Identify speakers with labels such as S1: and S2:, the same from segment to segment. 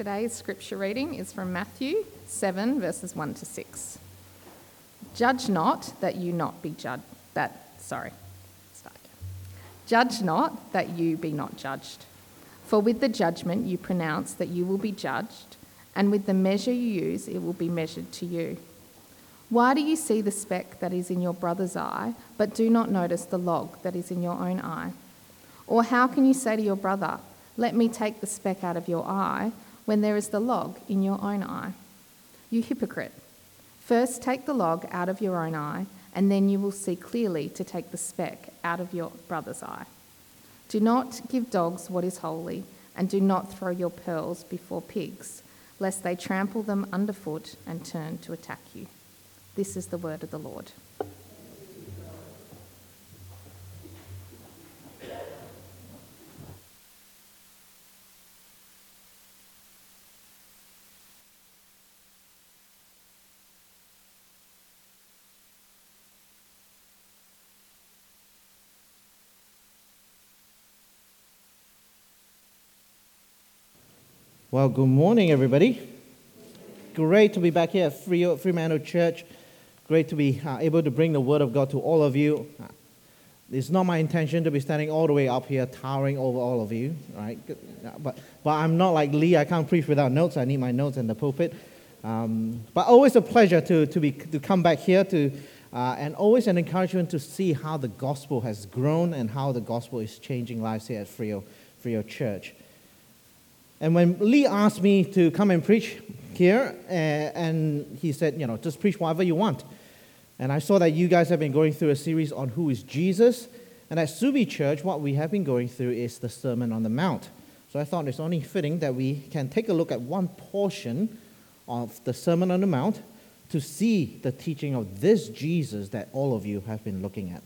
S1: Today's scripture reading is from Matthew 7, verses 1 to 6. Judge not that you not be judged. That, sorry, start. Judge not that you be not judged. For with the judgment you pronounce that you will be judged, and with the measure you use it will be measured to you. Why do you see the speck that is in your brother's eye, but do not notice the log that is in your own eye? Or how can you say to your brother, Let me take the speck out of your eye, when there is the log in your own eye? You hypocrite. First take the log out of your own eye, and then you will see clearly to take the speck out of your brother's eye. Do not give dogs what is holy, and do not throw your pearls before pigs, lest they trample them underfoot and turn to attack you. This is the word of the Lord.
S2: Well, good morning, everybody. Great to be back here at Free, Fremantle Church. Great to be uh, able to bring the Word of God to all of you. Uh, it's not my intention to be standing all the way up here, towering over all of you, right? But, but I'm not like Lee. I can't preach without notes. I need my notes in the pulpit. Um, but always a pleasure to, to, be, to come back here to, uh, and always an encouragement to see how the gospel has grown and how the gospel is changing lives here at Freo, Freo Church. And when Lee asked me to come and preach here, uh, and he said, you know, just preach whatever you want. And I saw that you guys have been going through a series on who is Jesus. And at Subi Church, what we have been going through is the Sermon on the Mount. So I thought it's only fitting that we can take a look at one portion of the Sermon on the Mount to see the teaching of this Jesus that all of you have been looking at.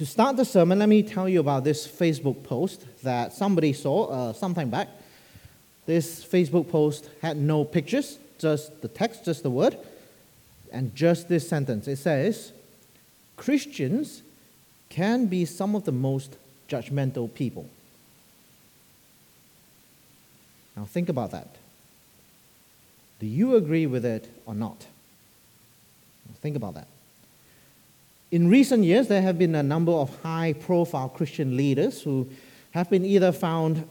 S2: To start the sermon, let me tell you about this Facebook post that somebody saw uh, sometime back. This Facebook post had no pictures, just the text, just the word, and just this sentence. It says, Christians can be some of the most judgmental people. Now, think about that. Do you agree with it or not? Think about that. In recent years, there have been a number of high profile Christian leaders who have been either found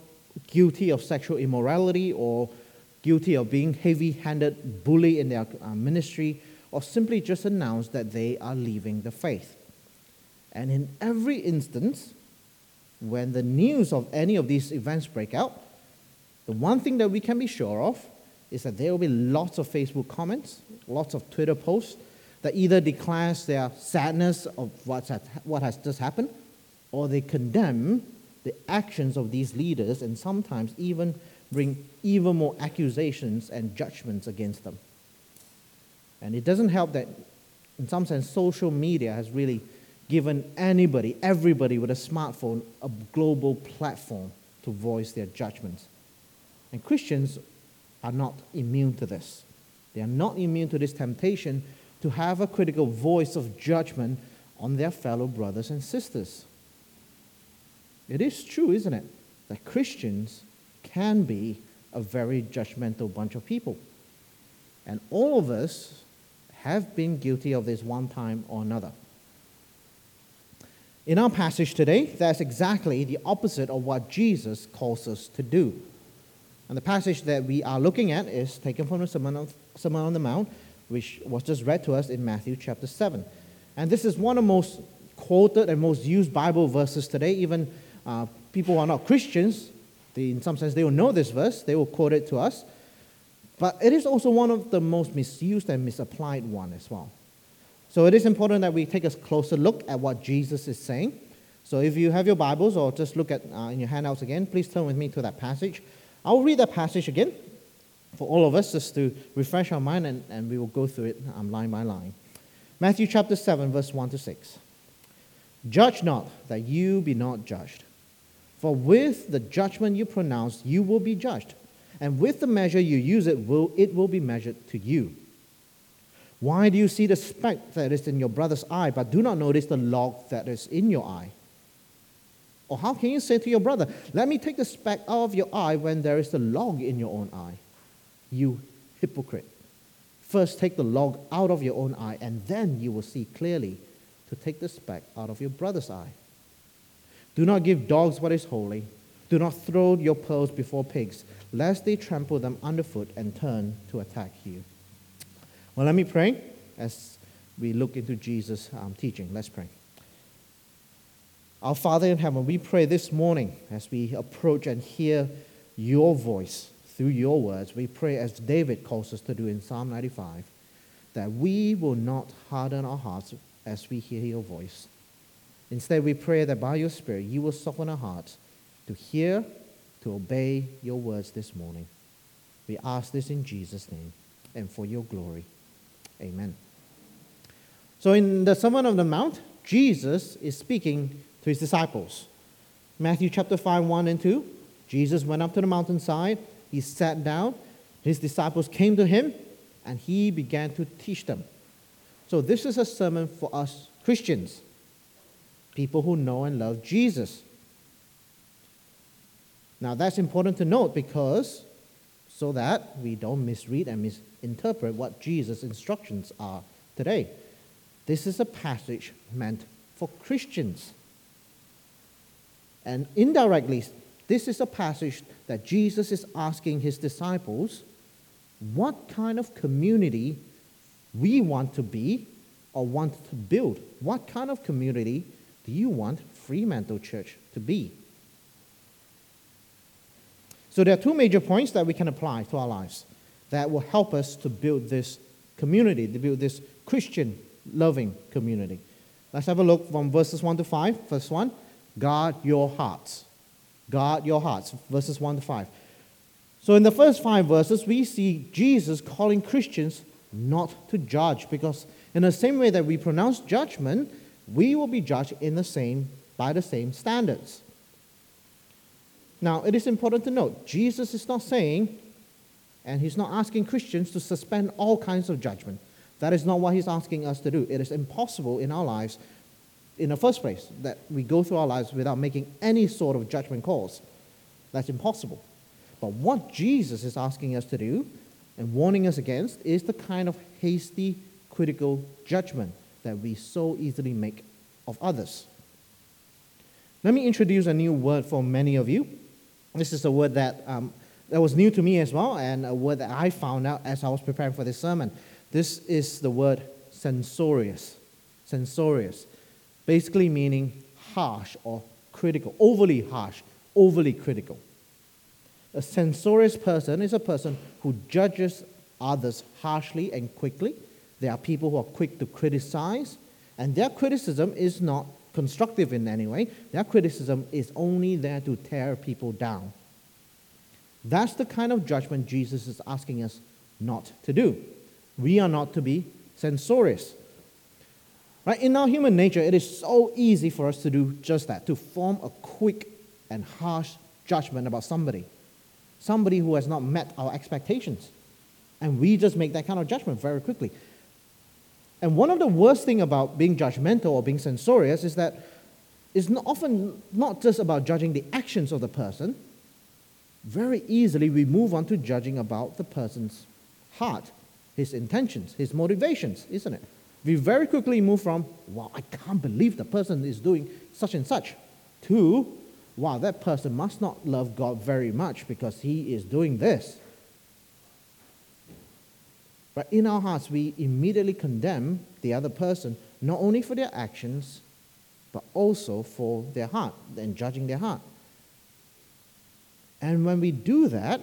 S2: guilty of sexual immorality or guilty of being heavy handed bully in their uh, ministry or simply just announced that they are leaving the faith. And in every instance, when the news of any of these events break out, the one thing that we can be sure of is that there will be lots of Facebook comments, lots of Twitter posts, that either declares their sadness of what's what has just happened, or they condemn the actions of these leaders and sometimes even bring even more accusations and judgments against them. And it doesn't help that, in some sense, social media has really given anybody, everybody with a smartphone, a global platform to voice their judgments. And Christians are not immune to this. They are not immune to this temptation to have a critical voice of judgment on their fellow brothers and sisters. It is true, isn't it, that Christians can be a very judgmental bunch of people. And all of us have been guilty of this one time or another. In our passage today, that's exactly the opposite of what Jesus calls us to do. And the passage that we are looking at is taken from the Sermon on the Mount, which was just read to us in Matthew chapter 7. And this is one of the most quoted and most used Bible verses today. Even uh, people who are not Christians, they, in some sense, they will know this verse, they will quote it to us. But it is also one of the most misused and misapplied one as well. So it is important that we take a closer look at what Jesus is saying. So if you have your Bibles or just look at uh, in your handouts again, please turn with me to that passage. I'll read that passage again for all of us just to refresh our mind and, and we will go through it um, line by line. Matthew chapter 7, verse 1 to 6. Judge not that you be not judged. For with the judgment you pronounce, you will be judged. And with the measure you use, it will, it will be measured to you. Why do you see the speck that is in your brother's eye, but do not notice the log that is in your eye? Or how can you say to your brother, Let me take the speck out of your eye when there is the log in your own eye? You hypocrite. First take the log out of your own eye, and then you will see clearly to take the speck out of your brother's eye. Do not give dogs what is holy. Do not throw your pearls before pigs, lest they trample them underfoot and turn to attack you. Well, let me pray as we look into Jesus' um, teaching. Let's pray. Our Father in heaven, we pray this morning as we approach and hear your voice through your words, we pray as David calls us to do in Psalm 95, that we will not harden our hearts as we hear your voice. Instead, we pray that by your Spirit, you will soften our hearts to hear, to obey your words this morning. We ask this in Jesus' name and for your glory. Amen. So, in the Sermon on the Mount, Jesus is speaking to his disciples. Matthew chapter 5, 1 and 2. Jesus went up to the mountainside. He sat down. His disciples came to him, and he began to teach them. So, this is a sermon for us Christians, people who know and love Jesus. Now, that's important to note because so that we don't misread and misinterpret what Jesus' instructions are today. This is a passage meant for Christians. And indirectly, this is a passage that Jesus is asking his disciples what kind of community we want to be or want to build. What kind of community do you want Fremantle Church to be? So there are two major points that we can apply to our lives that will help us to build this community, to build this Christian loving community. Let's have a look from verses 1 to 5. First one, guard your hearts. Guard your hearts. Verses 1 to 5. So in the first five verses, we see Jesus calling Christians not to judge because in the same way that we pronounce judgment, we will be judged in the same by the same standards. Now, it is important to note, Jesus is not saying, and he's not asking Christians to suspend all kinds of judgment. That is not what he's asking us to do. It is impossible in our lives, in the first place, that we go through our lives without making any sort of judgment calls. That's impossible. But what Jesus is asking us to do and warning us against is the kind of hasty, critical judgment that we so easily make of others. Let me introduce a new word for many of you. This is a word that, um, that was new to me as well, and a word that I found out as I was preparing for this sermon. This is the word censorious. Censorious, basically meaning harsh or critical, overly harsh, overly critical. A censorious person is a person who judges others harshly and quickly. There are people who are quick to criticize, and their criticism is not constructive in any way. Their criticism is only there to tear people down. That's the kind of judgment Jesus is asking us not to do. We are not to be censorious. Right? In our human nature, it is so easy for us to do just that, to form a quick and harsh judgment about somebody, somebody who has not met our expectations. And we just make that kind of judgment very quickly. And one of the worst things about being judgmental or being censorious is that it's not often not just about judging the actions of the person. Very easily we move on to judging about the person's heart, his intentions, his motivations, isn't it? We very quickly move from, wow, I can't believe the person is doing such and such, to, wow, that person must not love God very much because he is doing this. But in our hearts, we immediately condemn the other person, not only for their actions, but also for their heart, and judging their heart. And when we do that,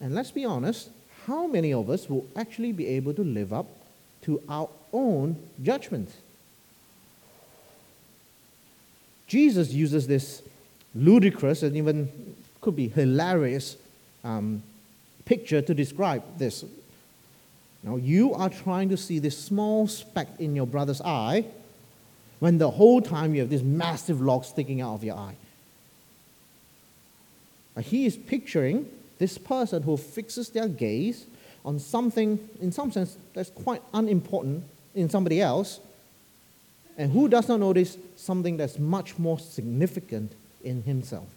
S2: and let's be honest, how many of us will actually be able to live up to our own judgment? Jesus uses this ludicrous and even could be hilarious um, picture to describe this. Now, you are trying to see this small speck in your brother's eye when the whole time you have this massive log sticking out of your eye. He is picturing this person who fixes their gaze on something, in some sense, that's quite unimportant in somebody else, And who does not notice something that's much more significant in himself?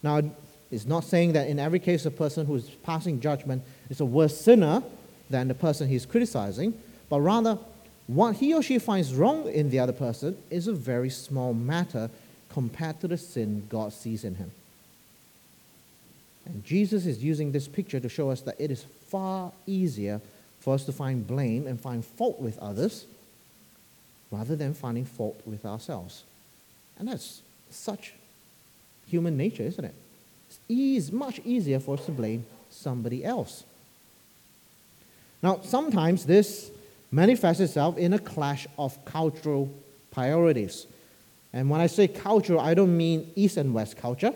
S2: Now, it's not saying that in every case a person who is passing judgment is a worse sinner than the person he's criticizing, but rather what he or she finds wrong in the other person is a very small matter compared to the sin God sees in him. And Jesus is using this picture to show us that it is far easier for us to find blame and find fault with others rather than finding fault with ourselves. And that's such human nature, isn't it? It's much easier for us to blame somebody else. Now, sometimes this manifests itself in a clash of cultural priorities. And when I say cultural, I don't mean East and West culture.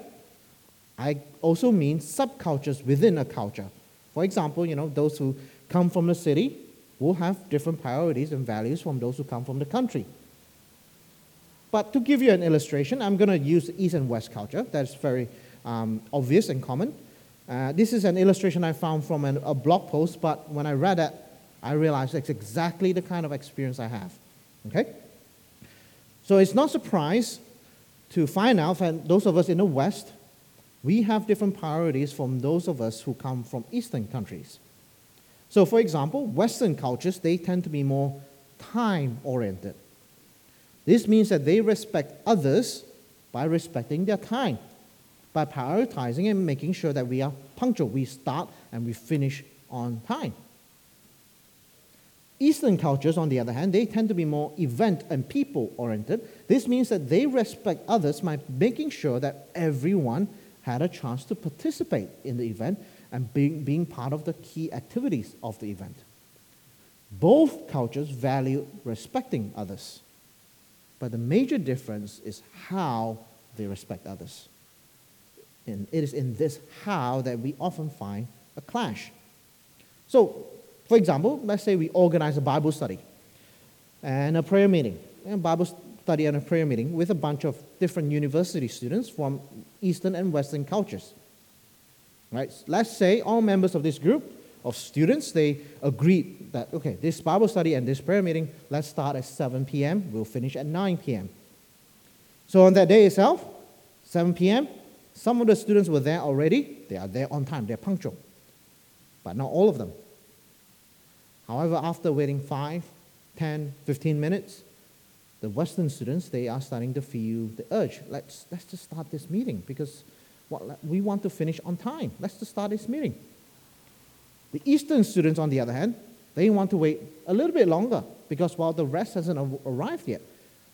S2: I also mean subcultures within a culture. For example, you know, those who come from the city will have different priorities and values from those who come from the country. But to give you an illustration, I'm going to use East and West culture. That's very um, obvious and common. Uh, this is an illustration I found from an, a blog post, but when I read it, I realized it's exactly the kind of experience I have. Okay? So it's not surprise to find out that those of us in the West, we have different priorities from those of us who come from Eastern countries. So, for example, Western cultures, they tend to be more time oriented. This means that they respect others by respecting their time, by prioritizing and making sure that we are punctual. We start and we finish on time. Eastern cultures, on the other hand, they tend to be more event and people oriented. This means that they respect others by making sure that everyone had a chance to participate in the event and being, being part of the key activities of the event. Both cultures value respecting others, but the major difference is how they respect others. And it is in this how that we often find a clash. So, for example, let's say we organize a Bible study and a prayer meeting, a Bible study and a prayer meeting with a bunch of different university students from Eastern and Western cultures. Right? Let's say all members of this group of students, they agreed that, okay, this Bible study and this prayer meeting, let's start at 7 p.m., we'll finish at 9 p.m. So on that day itself, 7 p.m., some of the students were there already. They are there on time, they're punctual. But not all of them. However, after waiting 5, 10, 15 minutes, the Western students, they are starting to feel the urge. Let's, let's just start this meeting because what, we want to finish on time. Let's just start this meeting. The Eastern students, on the other hand, they want to wait a little bit longer because while the rest hasn't arrived yet,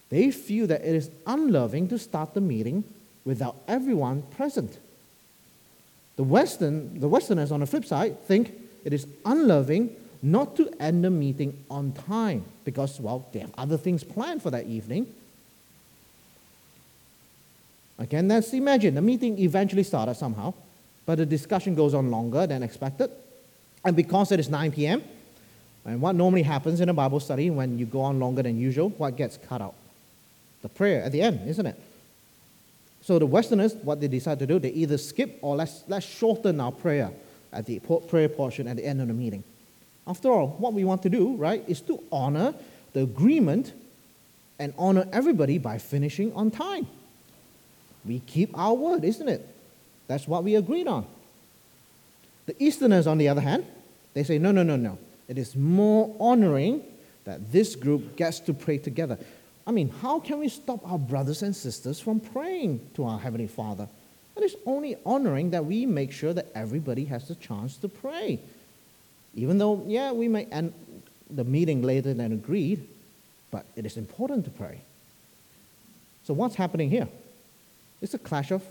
S2: they feel that it is unloving to start the meeting without everyone present. The Western, the Westerners on the flip side think it is unloving not to end the meeting on time because, well, they have other things planned for that evening Again, let's imagine the meeting eventually started somehow, but the discussion goes on longer than expected. And because it is 9 p.m., and what normally happens in a Bible study when you go on longer than usual, what gets cut out? The prayer at the end, isn't it? So the Westerners, what they decide to do, they either skip or let's, let's shorten our prayer at the prayer portion at the end of the meeting. After all, what we want to do, right, is to honor the agreement and honor everybody by finishing on time we keep our word, isn't it? That's what we agreed on. The Easterners, on the other hand, they say, no, no, no, no. It is more honoring that this group gets to pray together. I mean, how can we stop our brothers and sisters from praying to our Heavenly Father? It is only honoring that we make sure that everybody has the chance to pray. Even though, yeah, we may end the meeting later than agreed, but it is important to pray. So, what's happening here? It's a clash of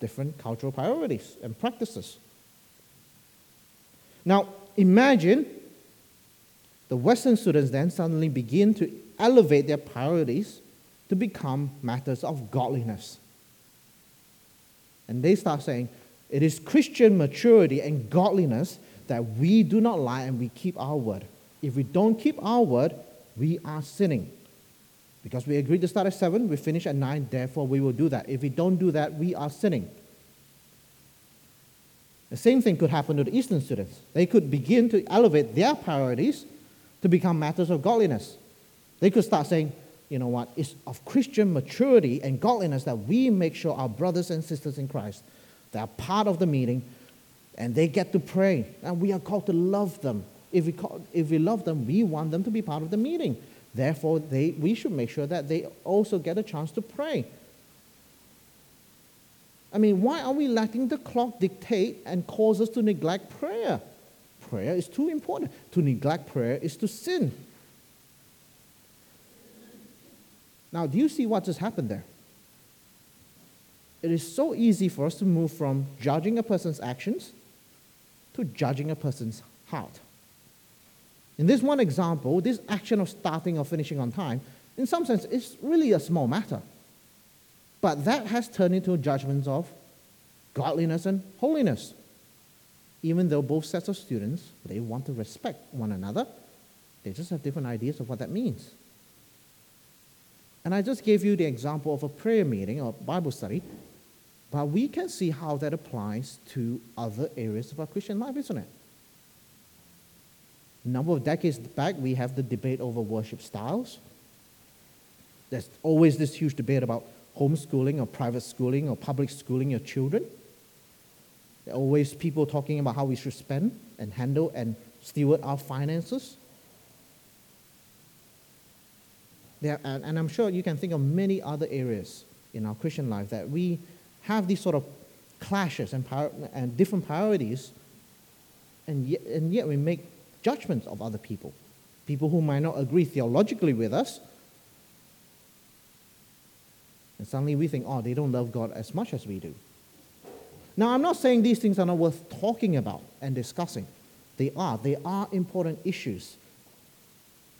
S2: different cultural priorities and practices. Now, imagine the Western students then suddenly begin to elevate their priorities to become matters of godliness. And they start saying, it is Christian maturity and godliness that we do not lie and we keep our word. If we don't keep our word, we are sinning. Because we agreed to start at 7, we finish at 9, therefore we will do that. If we don't do that, we are sinning. The same thing could happen to the Eastern students. They could begin to elevate their priorities to become matters of godliness. They could start saying, you know what, it's of Christian maturity and godliness that we make sure our brothers and sisters in Christ, they are part of the meeting and they get to pray. And we are called to love them. If we, call, if we love them, we want them to be part of the meeting. Therefore, they, we should make sure that they also get a chance to pray. I mean, why are we letting the clock dictate and cause us to neglect prayer? Prayer is too important. To neglect prayer is to sin. Now, do you see what just happened there? It is so easy for us to move from judging a person's actions to judging a person's heart. In this one example, this action of starting or finishing on time, in some sense, is really a small matter. But that has turned into judgments of godliness and holiness. Even though both sets of students, they want to respect one another, they just have different ideas of what that means. And I just gave you the example of a prayer meeting or Bible study, but we can see how that applies to other areas of our Christian life, isn't it? A number of decades back, we have the debate over worship styles. There's always this huge debate about homeschooling or private schooling or public schooling your children. There are always people talking about how we should spend and handle and steward our finances. There, and, and I'm sure you can think of many other areas in our Christian life that we have these sort of clashes and, prior, and different priorities, and yet, and yet we make judgments of other people. People who might not agree theologically with us. And suddenly we think, oh, they don't love God as much as we do. Now, I'm not saying these things are not worth talking about and discussing. They are. They are important issues.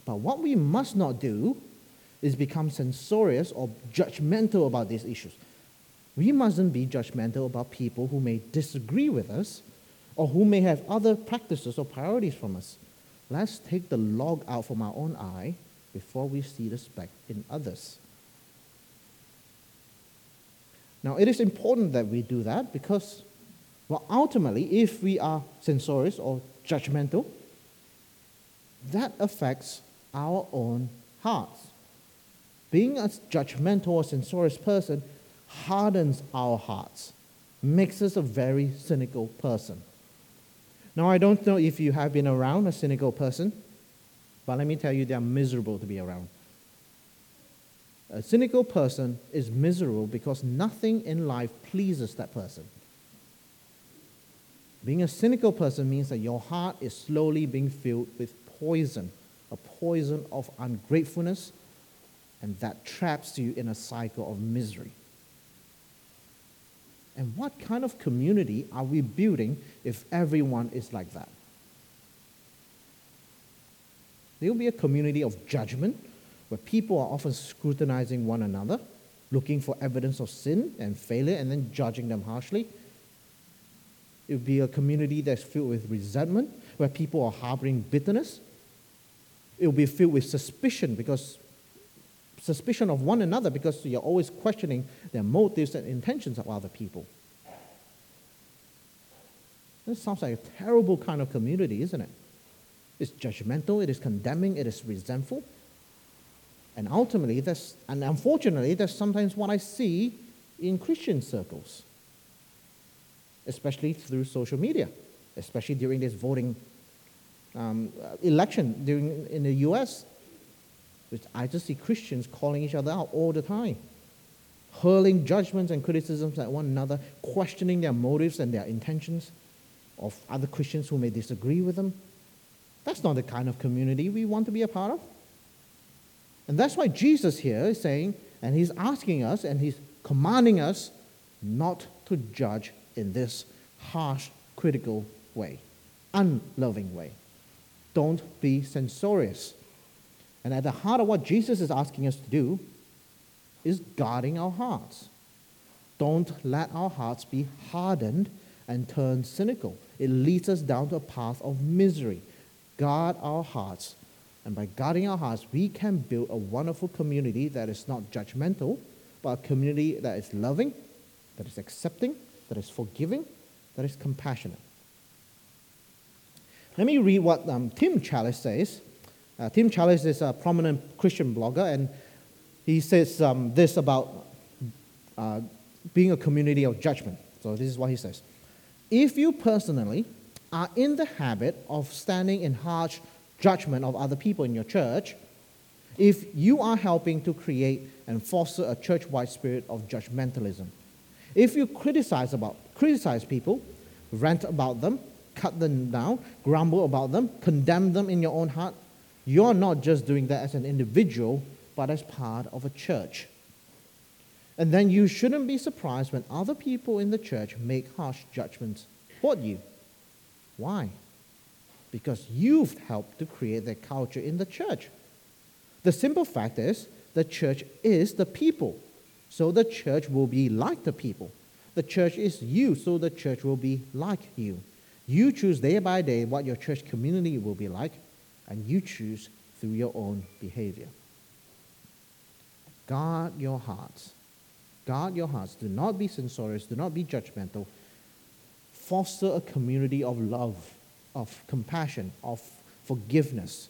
S2: But what we must not do is become censorious or judgmental about these issues. We mustn't be judgmental about people who may disagree with us or who may have other practices or priorities from us. Let's take the log out from our own eye before we see the speck in others. Now, it is important that we do that because, well, ultimately, if we are censorious or judgmental, that affects our own hearts. Being a judgmental or censorious person hardens our hearts, makes us a very cynical person. Now, I don't know if you have been around a cynical person, but let me tell you, they are miserable to be around. A cynical person is miserable because nothing in life pleases that person. Being a cynical person means that your heart is slowly being filled with poison, a poison of ungratefulness, and that traps you in a cycle of misery. And what kind of community are we building if everyone is like that? There will be a community of judgment where people are often scrutinizing one another, looking for evidence of sin and failure, and then judging them harshly. It will be a community that's filled with resentment, where people are harboring bitterness. It will be filled with suspicion because suspicion of one another because you're always questioning their motives and intentions of other people. This sounds like a terrible kind of community, isn't it? It's judgmental, it is condemning, it is resentful. And ultimately, that's, and unfortunately, that's sometimes what I see in Christian circles, especially through social media, especially during this voting um, election during, in the US I just see Christians calling each other out all the time, hurling judgments and criticisms at one another, questioning their motives and their intentions of other Christians who may disagree with them. That's not the kind of community we want to be a part of. And that's why Jesus here is saying, and he's asking us and he's commanding us not to judge in this harsh, critical way, unloving way. Don't be censorious. And at the heart of what Jesus is asking us to do is guarding our hearts. Don't let our hearts be hardened and turn cynical. It leads us down to a path of misery. Guard our hearts. And by guarding our hearts, we can build a wonderful community that is not judgmental, but a community that is loving, that is accepting, that is forgiving, that is compassionate. Let me read what um, Tim Challies says Uh, Tim Challies is a prominent Christian blogger, and he says um, this about uh, being a community of judgment. So, this is what he says If you personally are in the habit of standing in harsh judgment of other people in your church, if you are helping to create and foster a church wide spirit of judgmentalism, if you criticize, about, criticize people, rant about them, cut them down, grumble about them, condemn them in your own heart, you're not just doing that as an individual, but as part of a church. And then you shouldn't be surprised when other people in the church make harsh judgments toward you. Why? Because you've helped to create that culture in the church. The simple fact is, the church is the people. So the church will be like the people. The church is you, so the church will be like you. You choose day by day what your church community will be like, and you choose through your own behavior. Guard your hearts. Guard your hearts. Do not be censorious. Do not be judgmental. Foster a community of love, of compassion, of forgiveness.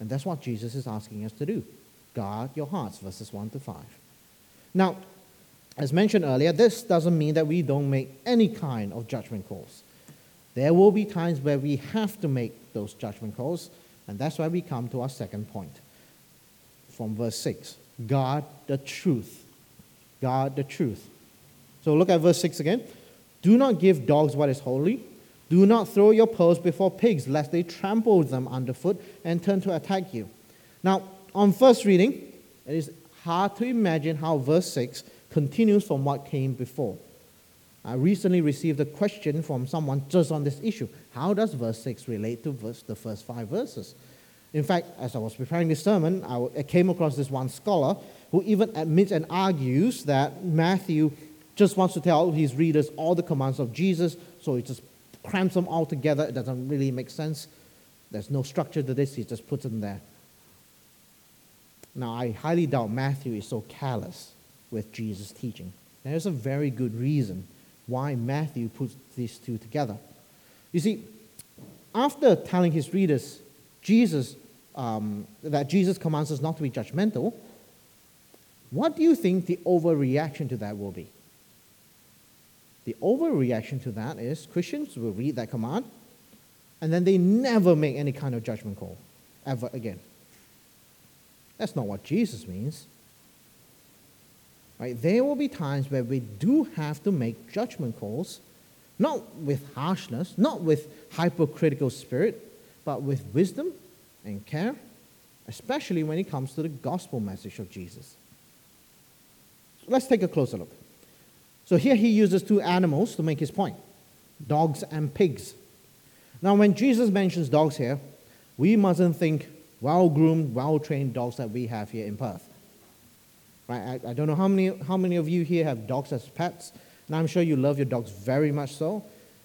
S2: And that's what Jesus is asking us to do. Guard your hearts, verses 1 to 5. Now, as mentioned earlier, this doesn't mean that we don't make any kind of judgment calls. There will be times where we have to make those judgment calls, and that's why we come to our second point from verse 6 guard the truth. Guard the truth. So look at verse 6 again. Do not give dogs what is holy. Do not throw your pearls before pigs, lest they trample them underfoot and turn to attack you. Now, on first reading, it is hard to imagine how verse 6 continues from what came before. I recently received a question from someone just on this issue. How does verse 6 relate to verse, the first five verses? In fact, as I was preparing this sermon, I came across this one scholar who even admits and argues that Matthew just wants to tell his readers all the commands of Jesus, so he just crams them all together. It doesn't really make sense. There's no structure to this, he just puts them there. Now, I highly doubt Matthew is so callous with Jesus' teaching. There's a very good reason why Matthew puts these two together. You see, after telling his readers Jesus um, that Jesus commands us not to be judgmental, what do you think the overreaction to that will be? The overreaction to that is Christians will read that command and then they never make any kind of judgment call ever again. That's not what Jesus means. Right? There will be times where we do have to make judgment calls, not with harshness, not with hypocritical spirit, but with wisdom and care, especially when it comes to the gospel message of Jesus. let's take a closer look. So here he uses two animals to make his point dogs and pigs. Now, when Jesus mentions dogs here, we mustn't think well groomed, well trained dogs that we have here in Perth. Right? I, I, don't know how many, how many of you here have dogs as pets, and I'm sure you love your dogs very much so.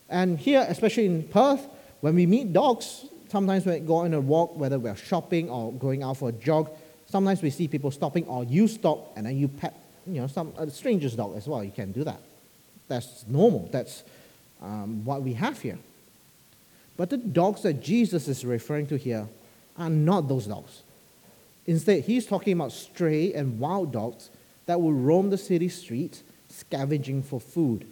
S2: And here, especially in Perth, when we meet dogs, sometimes when we go on a walk, whether we're shopping or going out for a jog, sometimes we see people stopping, or you stop and then you pet, you know, some a stranger's dog as well. You can do that. That's normal. That's um, what we have here. But the dogs that Jesus is referring to here are not those dogs. Instead, he's talking about stray and wild dogs that will roam the city streets scavenging for food.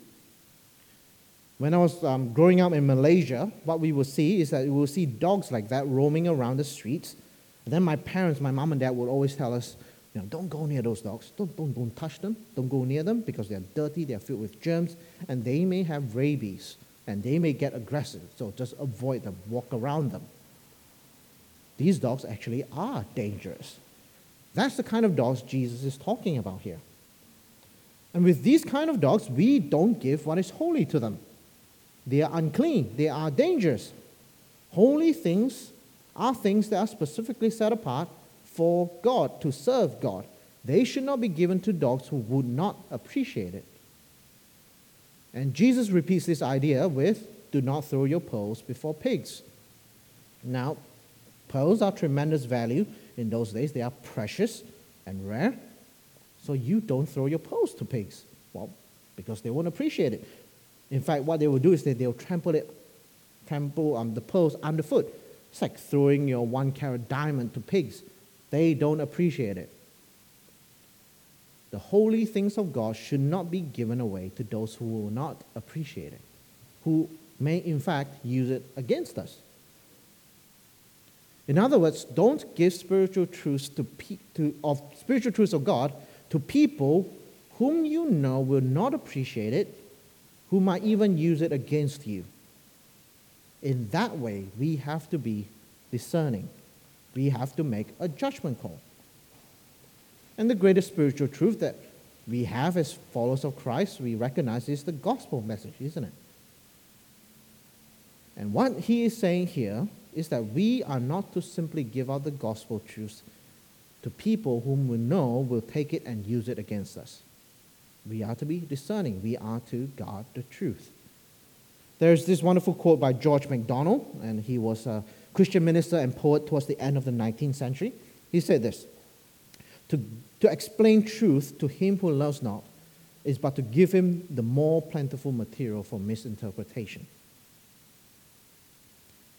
S2: When I was um, growing up in Malaysia, what we would see is that we would see dogs like that roaming around the streets. And then my parents, my mom and dad, would always tell us, you know, don't go near those dogs. Don't, don't, don't touch them. Don't go near them because they're dirty, they're filled with germs, and they may have rabies and they may get aggressive. So just avoid them, walk around them these dogs actually are dangerous. That's the kind of dogs Jesus is talking about here. And with these kind of dogs, we don't give what is holy to them. They are unclean, they are dangerous. Holy things are things that are specifically set apart for God, to serve God. They should not be given to dogs who would not appreciate it. And Jesus repeats this idea with do not throw your pearls before pigs. Now, Pearls are tremendous value in those days. They are precious and rare. So you don't throw your pearls to pigs. Well, because they won't appreciate it. In fact, what they will do is that they'll trample it, trample um, the pearls underfoot, It's like throwing your one carat diamond to pigs. They don't appreciate it. The holy things of God should not be given away to those who will not appreciate it, who may in fact use it against us. In other words, don't give spiritual truths to, pe- to, of spiritual truths of God to people whom you know will not appreciate it, who might even use it against you. In that way, we have to be discerning. We have to make a judgment call. And the greatest spiritual truth that we have as followers of Christ, we recognize is the gospel message, isn't it? And what he is saying here is that we are not to simply give out the gospel truth to people whom we know will take it and use it against us. We are to be discerning. We are to guard the truth. There's this wonderful quote by George MacDonald, and he was a Christian minister and poet towards the end of the 19th century. He said this To, to explain truth to him who loves not is but to give him the more plentiful material for misinterpretation.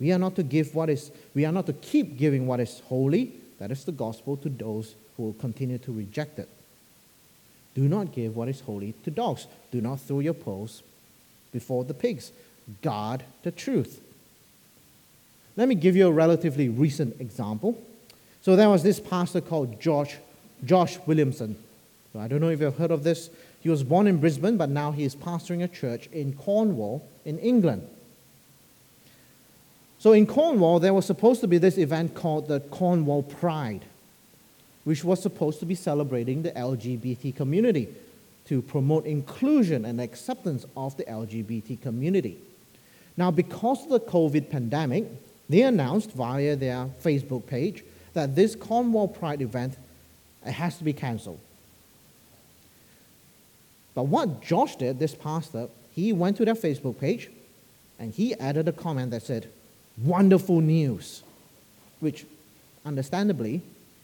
S2: We are not to give what is, we are not to keep giving what is holy, that is the gospel, to those who will continue to reject it. Do not give what is holy to dogs. Do not throw your pearls before the pigs. Guard the truth. Let me give you a relatively recent example. So there was this pastor called George, Josh Williamson. So I don't know if you've heard of this. He was born in Brisbane, but now he is pastoring a church in Cornwall, in England. So in Cornwall, there was supposed to be this event called the Cornwall Pride, which was supposed to be celebrating the LGBT community to promote inclusion and acceptance of the LGBT community. Now, because of the COVID pandemic, they announced via their Facebook page that this Cornwall Pride event has to be cancelled. But what Josh did, this pastor, uh, he went to their Facebook page and he added a comment that said, wonderful news. Which, understandably,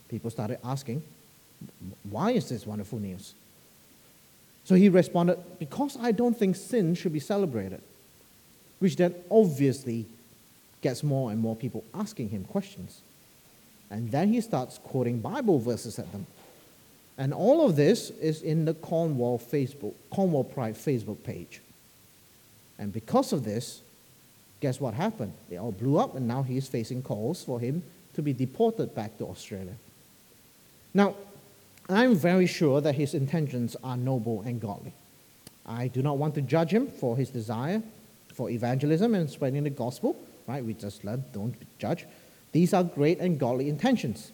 S2: people started asking, why is this wonderful news? So he responded, because I don't think sin should be celebrated. Which then obviously gets more and more people asking him questions. And then he starts quoting Bible verses at them. And all of this is in the Cornwall Facebook, Cornwall Pride Facebook page. And because of this, guess what happened? They all blew up, and now he's facing calls for him to be deported back to Australia. Now, I'm very sure that his intentions are noble and godly. I do not want to judge him for his desire for evangelism and spreading the gospel, right? We just learned don't judge. These are great and godly intentions.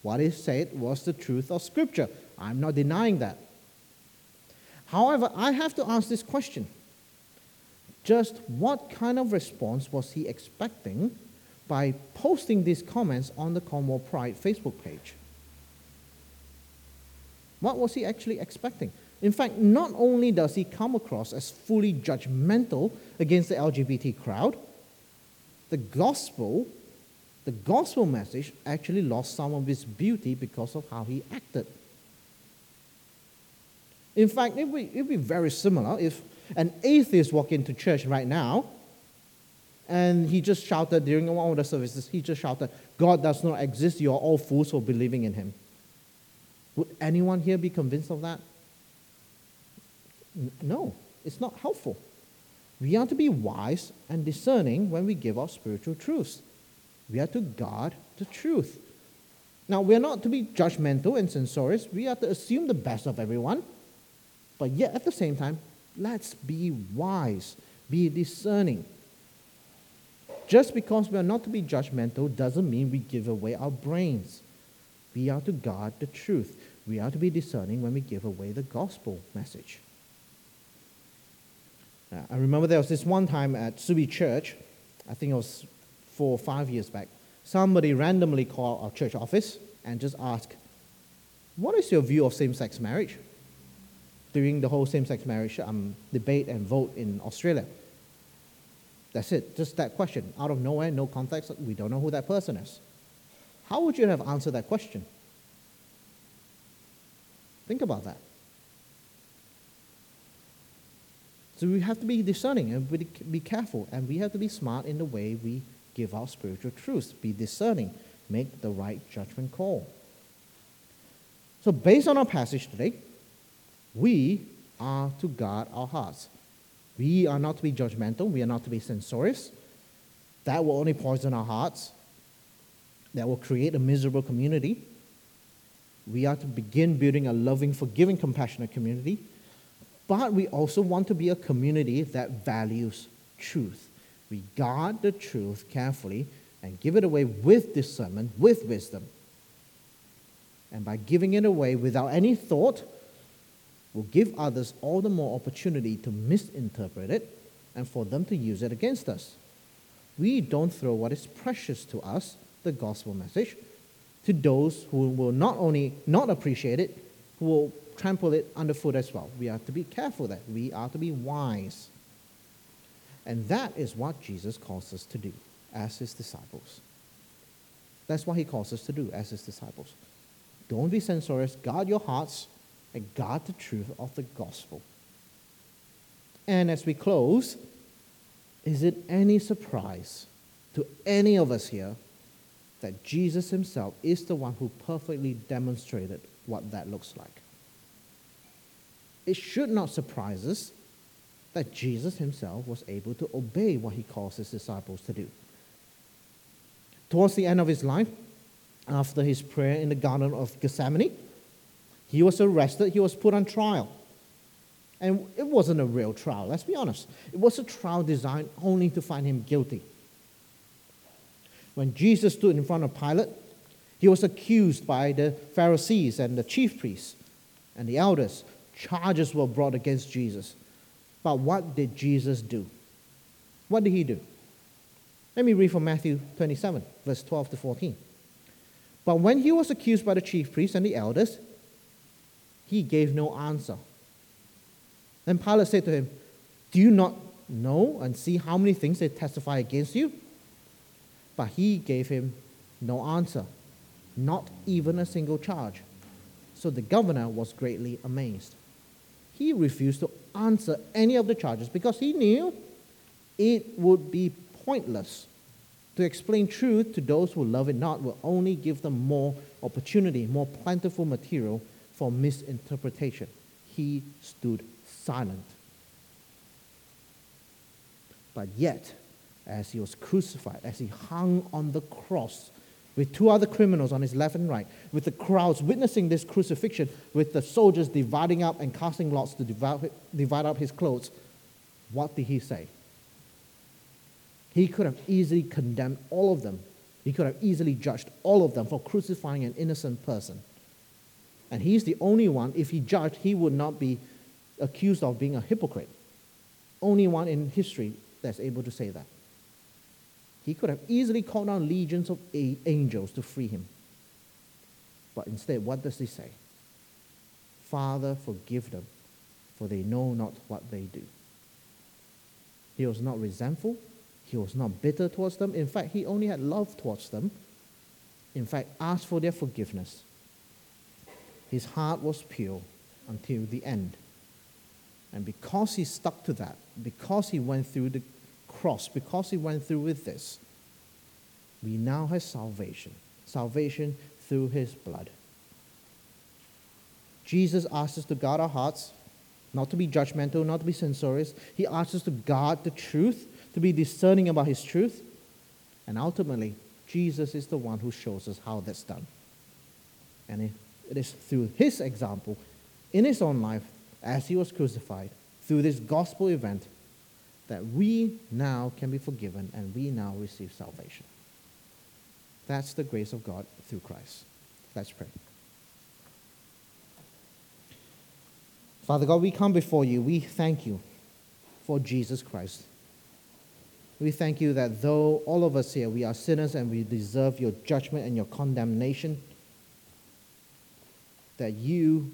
S2: What he said was the truth of Scripture. I'm not denying that. However, I have to ask this question just what kind of response was he expecting by posting these comments on the Cornwall Pride Facebook page? What was he actually expecting? In fact, not only does he come across as fully judgmental against the LGBT crowd, the gospel, the gospel message actually lost some of its beauty because of how he acted. In fact, it would, it would be very similar if an atheist walked into church right now and he just shouted during one of the services, he just shouted, God does not exist, you are all fools for believing in him. Would anyone here be convinced of that? No, it's not helpful. We are to be wise and discerning when we give our spiritual truths. We are to guard the truth. Now, we are not to be judgmental and censorious. We are to assume the best of everyone, but yet at the same time, Let's be wise, be discerning. Just because we are not to be judgmental doesn't mean we give away our brains. We are to guard the truth. We are to be discerning when we give away the gospel message. Uh, I remember there was this one time at Subi Church, I think it was four or five years back, somebody randomly called our church office and just asked, What is your view of same sex marriage? During the whole same-sex marriage um, debate and vote in Australia. That's it, just that question. Out of nowhere, no context, we don't know who that person is. How would you have answered that question? Think about that. So we have to be discerning and be careful, and we have to be smart in the way we give out spiritual truths, be discerning, make the right judgment call. So, based on our passage today, we are to guard our hearts. We are not to be judgmental, we are not to be censorious. That will only poison our hearts, that will create a miserable community. We are to begin building a loving, forgiving, compassionate community. But we also want to be a community that values truth. We guard the truth carefully and give it away with discernment, with wisdom. And by giving it away without any thought, will give others all the more opportunity to misinterpret it and for them to use it against us. We don't throw what is precious to us, the gospel message, to those who will not only not appreciate it, who will trample it underfoot as well. We are to be careful that we are to be wise. And that is what Jesus calls us to do as his disciples. That's what he calls us to do as his disciples. Don't be censorious, guard your hearts, and guard the truth of the gospel. And as we close, is it any surprise to any of us here that Jesus himself is the one who perfectly demonstrated what that looks like? It should not surprise us that Jesus himself was able to obey what he calls his disciples to do. Towards the end of his life, after his prayer in the Garden of Gethsemane, he was arrested, he was put on trial. And it wasn't a real trial, let's be honest. It was a trial designed only to find him guilty. When Jesus stood in front of Pilate, he was accused by the Pharisees and the chief priests and the elders. Charges were brought against Jesus. But what did Jesus do? What did he do? Let me read from Matthew 27, verse 12 to 14. But when he was accused by the chief priests and the elders, he gave no answer. Then Pilate said to him, Do you not know and see how many things they testify against you? But he gave him no answer, not even a single charge. So the governor was greatly amazed. He refused to answer any of the charges because he knew it would be pointless. To explain truth to those who love it not will only give them more opportunity, more plentiful material for misinterpretation. He stood silent. But yet, as he was crucified, as he hung on the cross with two other criminals on his left and right, with the crowds witnessing this crucifixion, with the soldiers dividing up and casting lots to divide, up his clothes, what did he say? He could have easily condemned all of them. He could have easily judged all of them for crucifying an innocent person. And he's the only one, if he judged, he would not be accused of being a hypocrite. Only one in history that's able to say that. He could have easily called down legions of angels to free him. But instead, what does he say? Father, forgive them, for they know not what they do. He was not resentful. He was not bitter towards them. In fact, he only had love towards them. In fact, asked for their forgiveness. His heart was pure until the end. And because he stuck to that, because he went through the cross, because he went through with this, we now have salvation. Salvation through his blood. Jesus asks us to guard our hearts, not to be judgmental, not to be censorious. He asks us to guard the truth, to be discerning about his truth. And ultimately, Jesus is the one who shows us how that's done. And it is through his example in his own life as he was crucified, through this gospel event, that we now can be forgiven and we now receive salvation. That's the grace of God through Christ. Let's pray. Father God, we come before you. We thank you for Jesus Christ. We thank you that though all of us here, we are sinners and we deserve your judgment and your condemnation, that you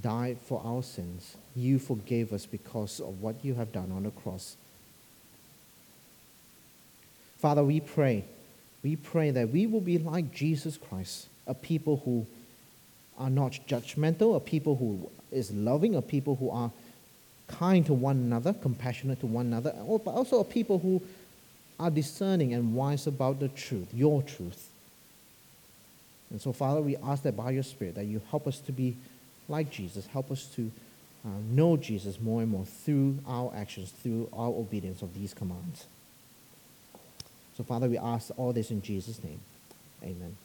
S2: died for our sins. You forgave us because of what you have done on the cross. Father, we pray, we pray that we will be like Jesus Christ, a people who are not judgmental, a people who is loving, a people who are kind to one another, compassionate to one another, but also a people who are discerning and wise about the truth, your truth. And so, Father, we ask that by your Spirit that you help us to be like Jesus, help us to uh, know Jesus more and more through our actions, through our obedience of these commands. So, Father, we ask all this in Jesus' name. Amen.